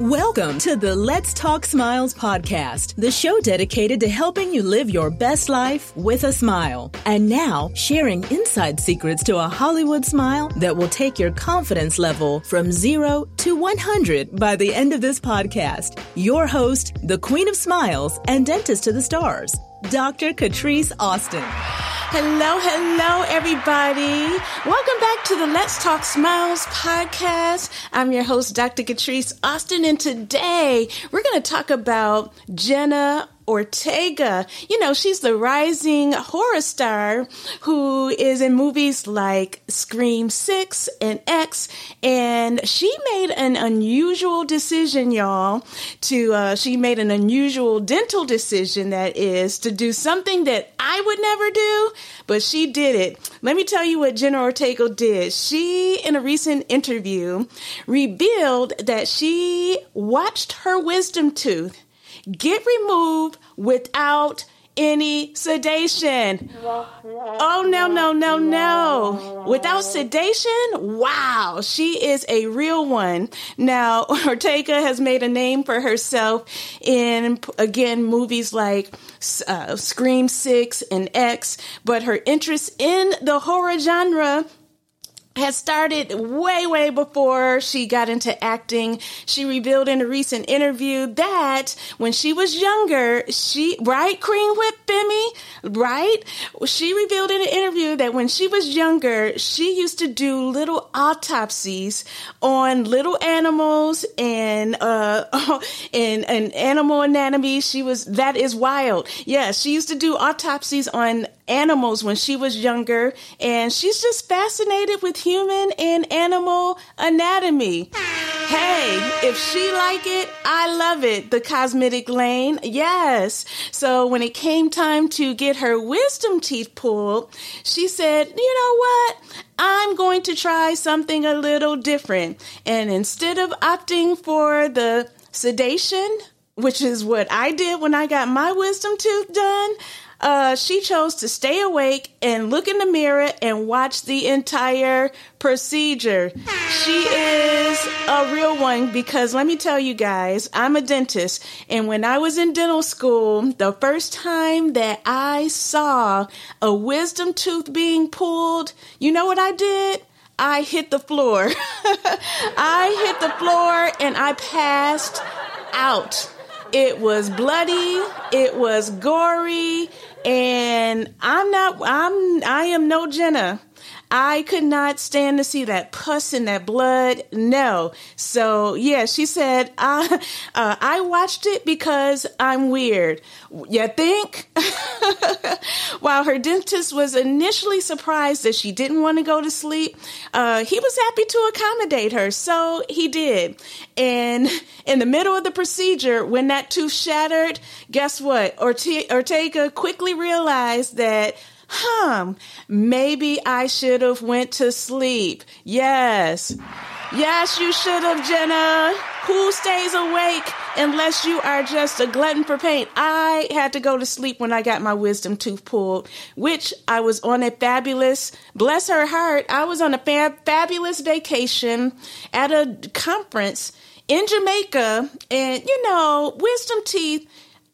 Welcome to the Let's Talk Smiles podcast, the show dedicated to helping you live your best life with a smile. And now, sharing inside secrets to a Hollywood smile that will take your confidence level from zero to 100 by the end of this podcast. Your host, the Queen of Smiles and Dentist to the Stars, Dr. Catrise Austin. Hello, hello, everybody. Welcome back to the Let's Talk Smiles podcast. I'm your host, Dr. Catrise Austin, and today we're going to talk about Jenna Ortega. You know, she's the rising horror star who is in movies like Scream 6 and X. And she made an unusual decision, y'all, to, uh, she made an unusual dental decision that is to do something that I would never do, but she did it. Let me tell you what Jenna Ortega did. She, in a recent interview, revealed that she watched her wisdom tooth get removed without any sedation. Oh, no, no, no, no. Without sedation? Wow, she is a real one. Now, Ortega has made a name for herself in, again, movies like uh, Scream 6 and X, but her interest in the horror genre had started way, way before she got into acting. She revealed in a recent interview that when she was younger, she, right, Cream Whip Bimmy, right? She revealed in an interview that when she was younger, she used to do little autopsies on little animals and, uh, and, and animal anatomy. She was, that is wild. Yes, yeah, she used to do autopsies on animals when she was younger, and she's just fascinated with human and animal anatomy. Hey, if she like it, I love it. The cosmetic lane, yes. So when it came time to get her wisdom teeth pulled, she said, "You know what? I'm going to try something a little different." And instead of opting for the sedation, which is what I did when I got my wisdom tooth done, uh, she chose to stay awake and look in the mirror and watch the entire procedure. She is a real one because let me tell you guys, I'm a dentist. And when I was in dental school, the first time that I saw a wisdom tooth being pulled, you know what I did? I hit the floor. I hit the floor and I passed out. It was bloody, it was gory, and I'm not I'm I am no Jenna. I could not stand to see that pus and that blood. No. So yeah, she said, I, uh, I watched it because I'm weird. You think? While her dentist was initially surprised that she didn't want to go to sleep, uh, he was happy to accommodate her. So he did. And in the middle of the procedure, when that tooth shattered, guess what? Orte- Ortega quickly realized that huh, maybe I should have went to sleep. Yes. Yes, you should have, Jenna. Who stays awake unless you are just a glutton for pain? I had to go to sleep when I got my wisdom tooth pulled, which I was on a fabulous, bless her heart, I was on a fab- fabulous vacation at a conference in Jamaica. And, you know, wisdom teeth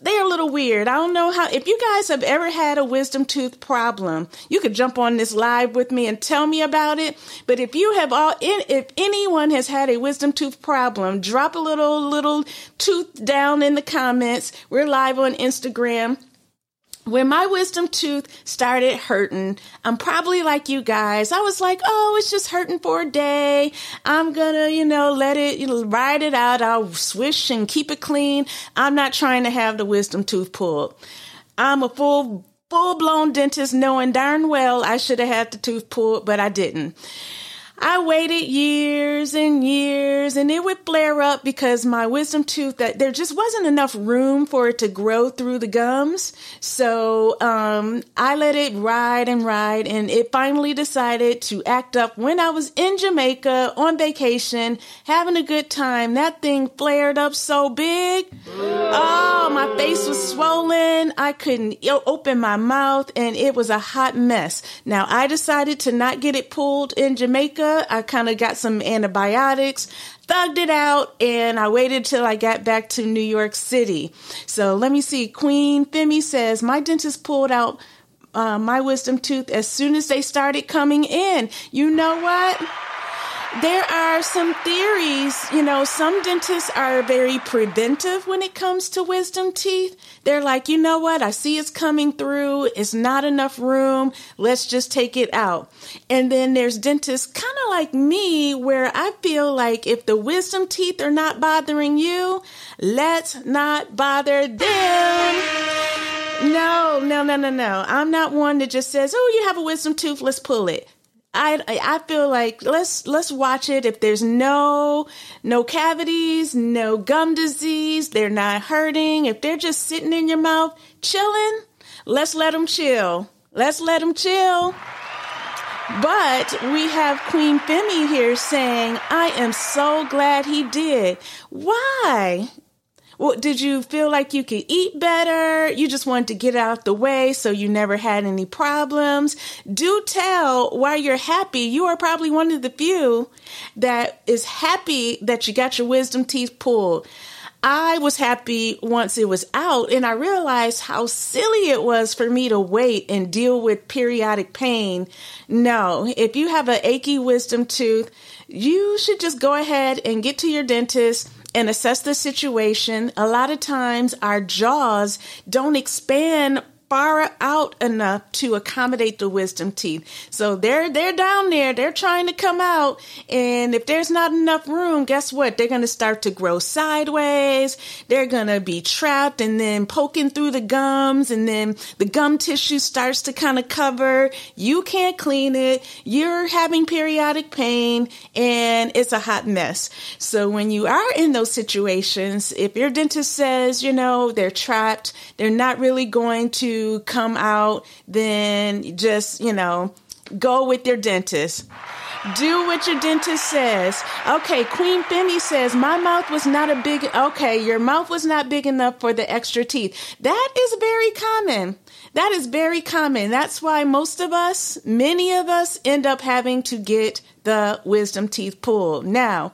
they're a little weird. I don't know how, if you guys have ever had a wisdom tooth problem, you could jump on this live with me and tell me about it. But if you have all, if anyone has had a wisdom tooth problem, drop a little, little tooth down in the comments. We're live on Instagram when my wisdom tooth started hurting, I'm probably like you guys. I was like, oh, it's just hurting for a day. I'm gonna, you know, let it, you know, ride it out. I'll swish and keep it clean. I'm not trying to have the wisdom tooth pulled. I'm a full, full blown dentist knowing darn well I should have had the tooth pulled, but I didn't. I waited years and years and it would flare up because my wisdom tooth that there just wasn't enough room for it to grow through the gums. So, um, I let it ride and ride and it finally decided to act up when I was in Jamaica on vacation, having a good time. That thing flared up so big. Oh, my face was swollen. I couldn't open my mouth and it was a hot mess. Now I decided to not get it pulled in Jamaica Florida. I kind of got some antibiotics, thugged it out, and I waited till I got back to New York City. So let me see. Queen Femi says, My dentist pulled out uh, my wisdom tooth as soon as they started coming in. You know what? There are some theories. You know, some dentists are very preventive when it comes to wisdom teeth. They're like, you know what? I see it's coming through. It's not enough room. Let's just take it out. And then there's dentists kind of like me where I feel like if the wisdom teeth are not bothering you, let's not bother them. No, no, no, no, no. I'm not one that just says, "Oh, you have a wisdom tooth, let's pull it." I I feel like let's let's watch it. If there's no no cavities, no gum disease, they're not hurting. If they're just sitting in your mouth chilling, let's let them chill. Let's let them chill. But we have Queen Femi here saying, I am so glad he did. Why? Well, did you feel like you could eat better? You just wanted to get out the way so you never had any problems. Do tell why you're happy. You are probably one of the few that is happy that you got your wisdom teeth pulled. I was happy once it was out and I realized how silly it was for me to wait and deal with periodic pain. No, if you have an achy wisdom tooth, you should just go ahead and get to your dentist and assess the situation. A lot of times our jaws don't expand far out enough to accommodate the wisdom teeth. So they're they're down there, they're trying to come out, and if there's not enough room, guess what? They're going to start to grow sideways. They're going to be trapped and then poking through the gums and then the gum tissue starts to kind of cover. You can't clean it. You're having periodic pain and it's a hot mess. So when you are in those situations, if your dentist says, you know, they're trapped, they're not really going to come out, then just, you know, go with your dentist. Do what your dentist says. Okay, Queen Femi says, My mouth was not a big, okay, your mouth was not big enough for the extra teeth. That is very common. That is very common. That's why most of us, many of us, end up having to get the wisdom teeth pulled. Now,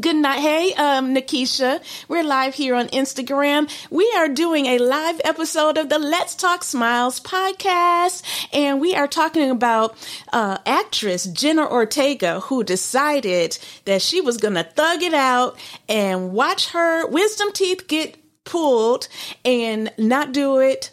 Good night. Hey, um, Nikisha. We're live here on Instagram. We are doing a live episode of the Let's Talk Smiles podcast. And we are talking about, uh, actress Jenna Ortega, who decided that she was going to thug it out and watch her wisdom teeth get pulled and not do it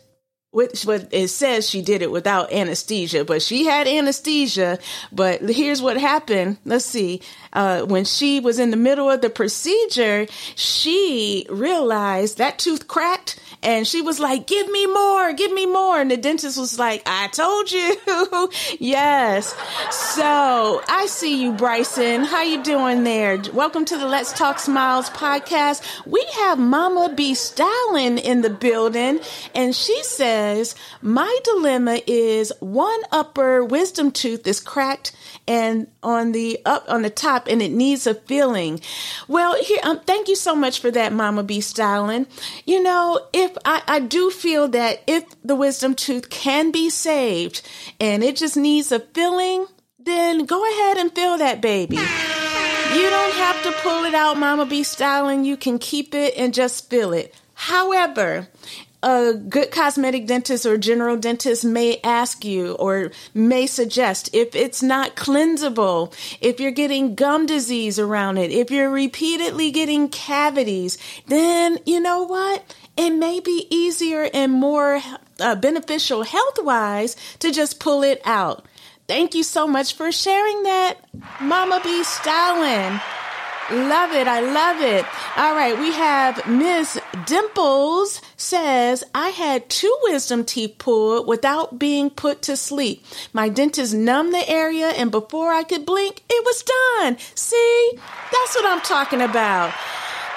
which what it says she did it without anesthesia, but she had anesthesia. But here's what happened. Let's see. Uh, when she was in the middle of the procedure, she realized that tooth cracked and she was like, give me more, give me more. And the dentist was like, I told you. yes. So I see you, Bryson. How you doing there? Welcome to the Let's Talk Smiles podcast. We have Mama B Stalin in the building and she says, my dilemma is one upper wisdom tooth is cracked and on the up on the top and it needs a filling. Well, here, um, thank you so much for that, Mama B Styling. You know, if I, I do feel that if the wisdom tooth can be saved and it just needs a filling, then go ahead and fill that baby. You don't have to pull it out, Mama B Styling. You can keep it and just fill it. However, a good cosmetic dentist or general dentist may ask you or may suggest if it's not cleansable, if you're getting gum disease around it, if you're repeatedly getting cavities, then you know what? It may be easier and more uh, beneficial health wise to just pull it out. Thank you so much for sharing that, Mama B Stalin. Love it. I love it. All right. We have Miss Dimples says, I had two wisdom teeth pulled without being put to sleep. My dentist numbed the area and before I could blink, it was done. See, that's what I'm talking about.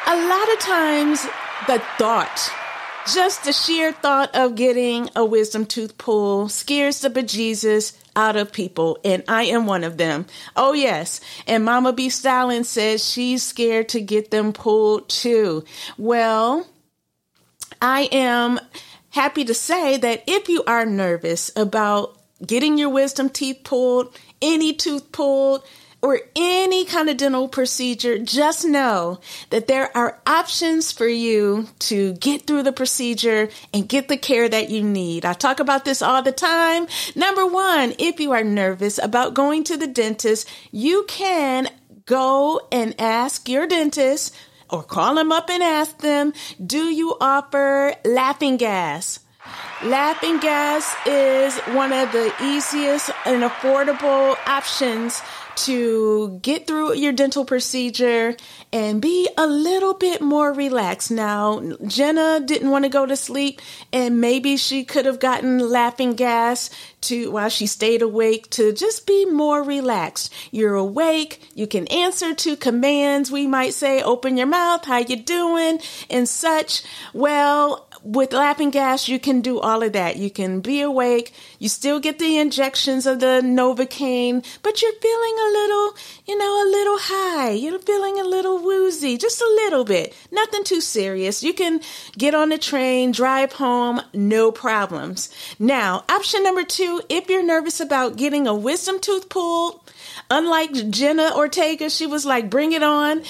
A lot of times the thought just the sheer thought of getting a wisdom tooth pulled scares the bejesus out of people, and I am one of them. Oh, yes. And Mama B. Stalin says she's scared to get them pulled too. Well, I am happy to say that if you are nervous about getting your wisdom teeth pulled, any tooth pulled, or any kind of dental procedure, just know that there are options for you to get through the procedure and get the care that you need. I talk about this all the time. Number one, if you are nervous about going to the dentist, you can go and ask your dentist or call them up and ask them, do you offer laughing gas? Laughing gas is one of the easiest and affordable options to get through your dental procedure and be a little bit more relaxed. Now, Jenna didn't want to go to sleep and maybe she could have gotten laughing gas to while she stayed awake to just be more relaxed. You're awake, you can answer to commands. We might say, open your mouth, how you doing, and such. Well, with laughing gas, you can do all of that. You can be awake. You still get the injections of the Novocaine, but you're feeling a little, you know, a little high. You're feeling a little woozy, just a little bit. Nothing too serious. You can get on the train, drive home, no problems. Now, option number two, if you're nervous about getting a wisdom tooth pulled, Unlike Jenna Ortega, she was like, bring it on.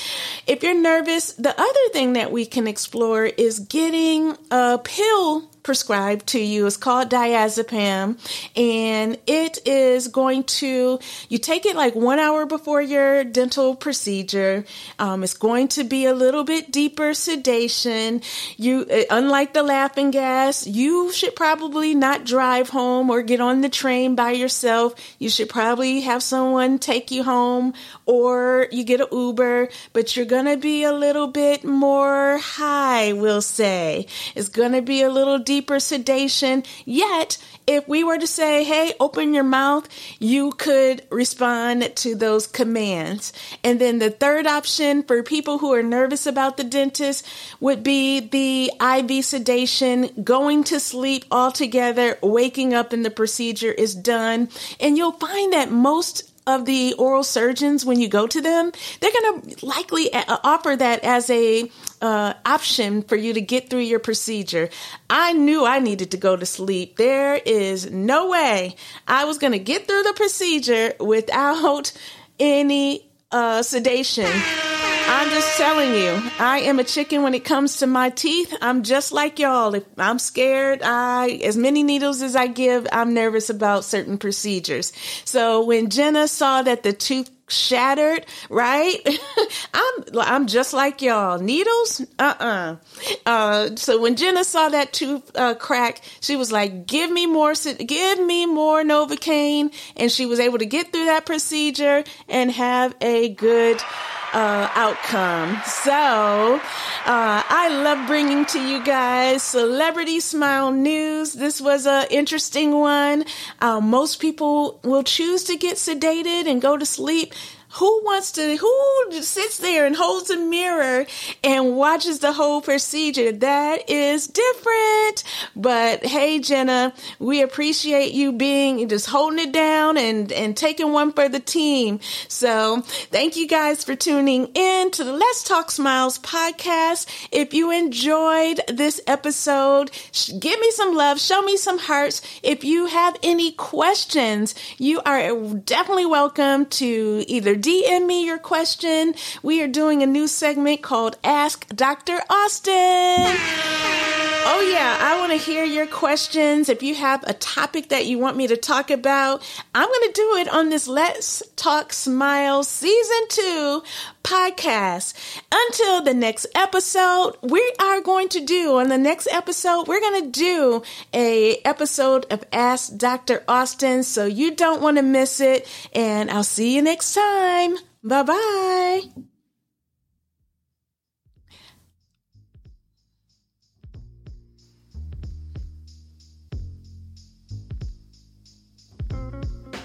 If you're nervous, the other thing that we can explore is getting a pill prescribed to you. Is called diazepam and it is going to you take it like one hour before your dental procedure. Um, it's going to be a little bit deeper sedation. You uh, unlike the laughing gas you should probably not drive home or get on the train by yourself. You should probably have someone take you home or you get an uber but you're going to be a little bit more high we'll say. It's going to be a little deeper deeper sedation. Yet, if we were to say, hey, open your mouth, you could respond to those commands. And then the third option for people who are nervous about the dentist would be the IV sedation, going to sleep altogether, waking up and the procedure is done. And you'll find that most of the oral surgeons when you go to them they're going to likely uh, offer that as a uh, option for you to get through your procedure. I knew i needed to go to sleep. There is no way i was going to get through the procedure without any uh, sedation I'm just telling you, I am a chicken when it comes to my teeth. I'm just like y'all. If I'm scared, I as many needles as I give, I'm nervous about certain procedures. So when Jenna saw that the tooth shattered, right? I'm I'm just like y'all. Needles? Uh-uh. Uh so when Jenna saw that tooth uh, crack, she was like, "Give me more give me more Novocaine." And she was able to get through that procedure and have a good uh, outcome. So, uh, I love bringing to you guys celebrity smile news. This was an interesting one. Uh, most people will choose to get sedated and go to sleep who wants to who sits there and holds a mirror and watches the whole procedure? That is different. But hey jenna we appreciate you being just holding it down and and taking one for the team. So thank you guys for tuning in to the let's talk smiles podcast. If you enjoyed this episode give me some love show me some hearts. If you have any questions you are definitely welcome to either DM me your question. We are doing a new segment called Ask Dr. Austin. Oh, yeah, I want to hear your questions. If you have a topic that you want me to talk about, I'm going to do it on this Let's Talk Smile Season 2 podcast. Until the next episode, we are going to do on the next episode, we're going to do a episode of Ask Dr. Austin. So you don't want to miss it. And I'll see you next time. Bye bye.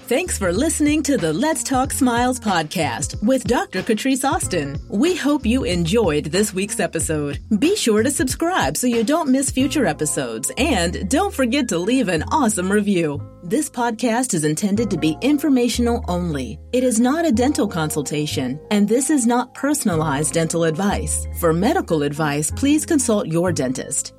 Thanks for listening to the Let's Talk Smiles podcast with Dr. Catrise Austin. We hope you enjoyed this week's episode. Be sure to subscribe so you don't miss future episodes and don't forget to leave an awesome review. This podcast is intended to be informational only. It is not a dental consultation, and this is not personalized dental advice. For medical advice, please consult your dentist.